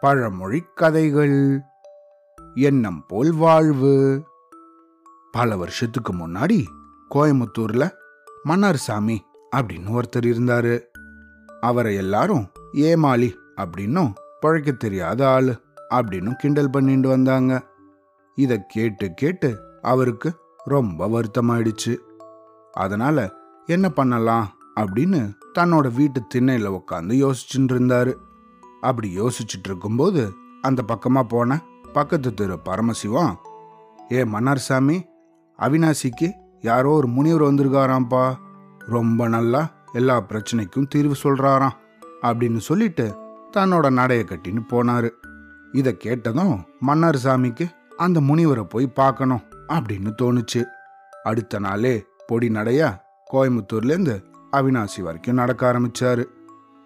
பழமொழி கதைகள் எண்ணம் போல் வாழ்வு. பல வருஷத்துக்கு முன்னாடி கோயம்புத்தூர்ல மன்னார் சாமி அப்படின்னு ஒருத்தர் இருந்தாரு. அவரை எல்லாரும் ஏமாளி அப்படின்னும் பழைக்க தெரியாத ஆளு அப்படின்னும் கிண்டல் பண்ணிட்டு வந்தாங்க. இத கேட்டு கேட்டு அவருக்கு ரொம்ப வருத்தமாயிடுச்சு. அதனால என்ன பண்ணலாம்? அப்படின்னு தன்னோட வீட்டு திண்ணையில் உட்காந்து யோசிச்சுட்டு இருந்தாரு அப்படி யோசிச்சுட்டு இருக்கும்போது அந்த பக்கமாக போன பக்கத்து தெரு பரமசிவம் ஏ மன்னார் சாமி அவினாசிக்கு யாரோ ஒரு முனிவர் வந்திருக்காராம்ப்பா. ரொம்ப நல்லா எல்லா பிரச்சனைக்கும் தீர்வு சொல்கிறாராம் அப்படின்னு சொல்லிட்டு தன்னோட நடையை கட்டின்னு போனார். இதை கேட்டதும் மன்னார் சாமிக்கு அந்த முனிவரை போய் பார்க்கணும் அப்படின்னு தோணுச்சு. அடுத்த நாளே பொடி நடையா கோயம்புத்தூர்லேருந்து அவினாசி வரைக்கும் நடக்க ஆரம்பிச்சாரு.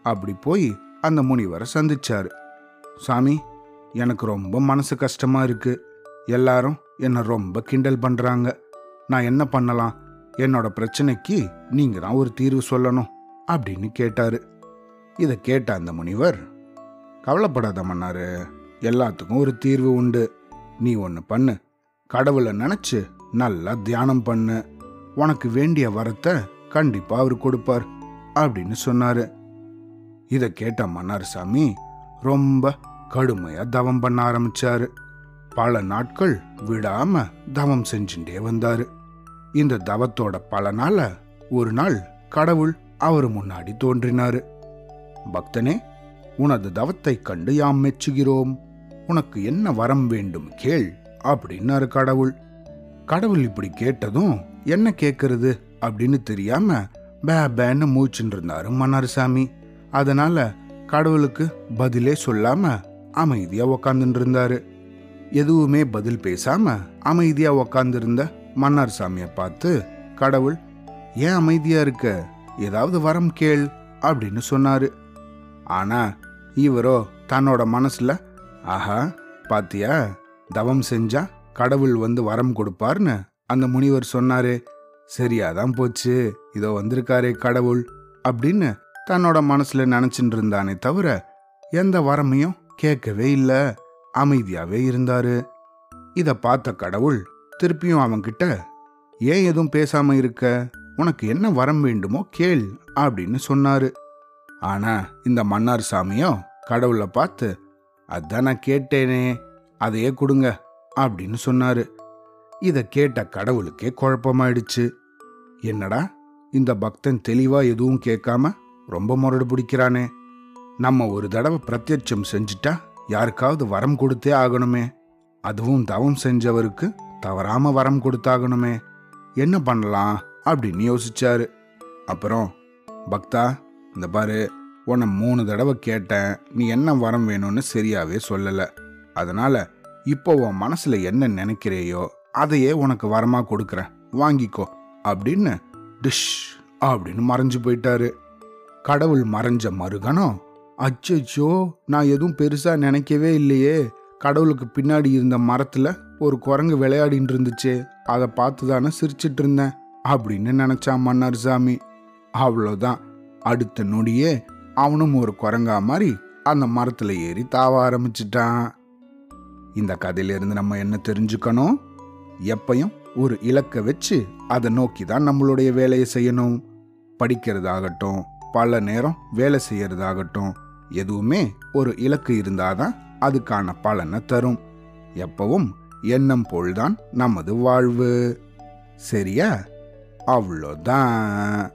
அப்படி போய் அந்த முனிவரை சந்திச்சாரு. சாமி எனக்கு ரொம்ப மனசு கஷ்டமா இருக்கு. எல்லாரும் என்னை ரொம்ப கிண்டல் பண்றாங்க. நான் என்ன பண்ணலாம்? என்னோட பிரச்சனைக்கு நீங்க தான் ஒரு தீர்வு சொல்லணும் அப்படின்னு கேட்டாரு. இதை கேட்ட அந்த முனிவர் கவலைப்படாத மன்னாரு எல்லாத்துக்கும் ஒரு தீர்வு உண்டு. நீ ஒன்று பண்ணு. கடவுளை நினைச்சு நல்லா தியானம் பண்ணு. உனக்கு வேண்டிய வரத்தை கண்டிப்பா அவர் கொடுப்பார் அப்படின்னு சொன்னாரு. இதை கேட்ட மன்னார் சாமி ரொம்ப கடுமையா தவம் பண்ண ஆரம்பிச்சாரு. பல நாட்கள் விடாம தவம் செஞ்சுட்டே வந்தாரு. இந்த தவத்தோட பலனால ஒரு நாள் கடவுள் அவர் முன்னாடி தோன்றினாரு. பக்தனே உனது தவத்தை கண்டு யாம் மெச்சுகிறோம். உனக்கு என்ன வரம் வேண்டும் கேள் அப்படின்னாரு கடவுள். கடவுள் இப்படி கேட்டதும் என்ன கேட்கறது அப்படின்னு தெரியாம பே பேன்னு மூச்சுன்னு இருந்தாரு மன்னார்சாமி. அதனால கடவுளுக்கு பதிலே சொல்லாம அமைதியா உக்காந்துட்டு இருந்தாரு. எதுவுமே பதில் பேசாம அமைதியா உக்காந்துருந்த மன்னார் சாமியை பார்த்து கடவுள் ஏன் அமைதியா இருக்க? ஏதாவது வரம் கேள் அப்படின்னு சொன்னாரு. ஆனா இவரோ தன்னோட மனசுல ஆஹா பாத்தியா தவம் செஞ்சா கடவுள் வந்து வரம் கொடுப்பார்னு அந்த முனிவர் சொன்னாரு. சரியாதான் போச்சு. இதோ வந்திருக்காரே கடவுள். அப்படின்னு தன்னோட மனசுல நினைச்சிட்டு இருந்தானே தவிர எந்த வரமையும் கேட்கவே இல்லை. அமைதியாவே இருந்தாரு. இத பார்த்த கடவுள் திருப்பியும் அவன்கிட்ட ஏன் எதுவும் பேசாம இருக்க? உனக்கு என்ன வரம் வேண்டுமோ கேள் அப்படின்னு சொன்னாரு. ஆனா இந்த மன்னார் சாமியும் கடவுளை பார்த்து அதான் நான் கேட்டேனே அதையே கொடுங்க அப்படின்னு சொன்னாரு. இதை கேட்ட கடவுளுக்கே குழப்பமாயிடுச்சு. என்னடா? இந்த பக்தன் தெளிவா எதுவும் கேட்காம ரொம்ப முரடு பிடிக்கிறானே. நம்ம ஒரு தடவை பிரத்யட்சம் செஞ்சுட்டா யாருக்காவது வரம் கொடுத்தே ஆகணுமே. அதுவும் தவம் செஞ்சவருக்கு தவறாம வரம் கொடுத்தாகணுமே. என்ன பண்ணலாம் அப்படின்னு யோசிச்சாரு. அப்புறம் பக்தா இந்த பாரு உன்னை மூணு தடவை கேட்டேன். நீ என்ன வரம் வேணும்னு சரியாவே சொல்லல. அதனால இப்போ உன் மனசுல என்ன நினைக்கிறையோ அதையே உனக்கு வரமா கொடுக்குறேன். வாங்கிக்கோ. அப்படின்னு டிஷ் அப்படின்னு மறைஞ்சு போயிட்டாரு. கடவுள் மறைஞ்ச மறுகணம். அச்சோ நான் எதுவும் பெருசா நினைக்கவே இல்லையே. கடவுளுக்கு பின்னாடி இருந்த மரத்துல ஒரு குரங்கு விளையாடிட்டு இருந்துச்சு. அதை பார்த்து தானே சிரிச்சிட்டு இருந்தேன் அப்படின்னு நினைச்சான் மன்னர் சாமி அவ்வளோதான் அடுத்த நொடியே அவனும் ஒரு குரங்கா மாதிரி அந்த மரத்துல ஏறி தாவ ஆரம்பிச்சிட்டான். இந்த கதையிலிருந்து நம்ம என்ன தெரிஞ்சுக்கணும்? எப்பையும் ஒரு இலக்கை வச்சு அதை நோக்கி தான் நம்மளுடைய வேலையை செய்யணும். படிக்கிறதாகட்டும் பல நேரம் வேலை செய்யறதாகட்டும் எதுவுமே ஒரு இலக்கு இருந்தாதான் அதுக்கான பலனை தரும். எப்பவும் எண்ணம் போல்தான் நமது வாழ்வு. சரியா? அவ்வளோதான்.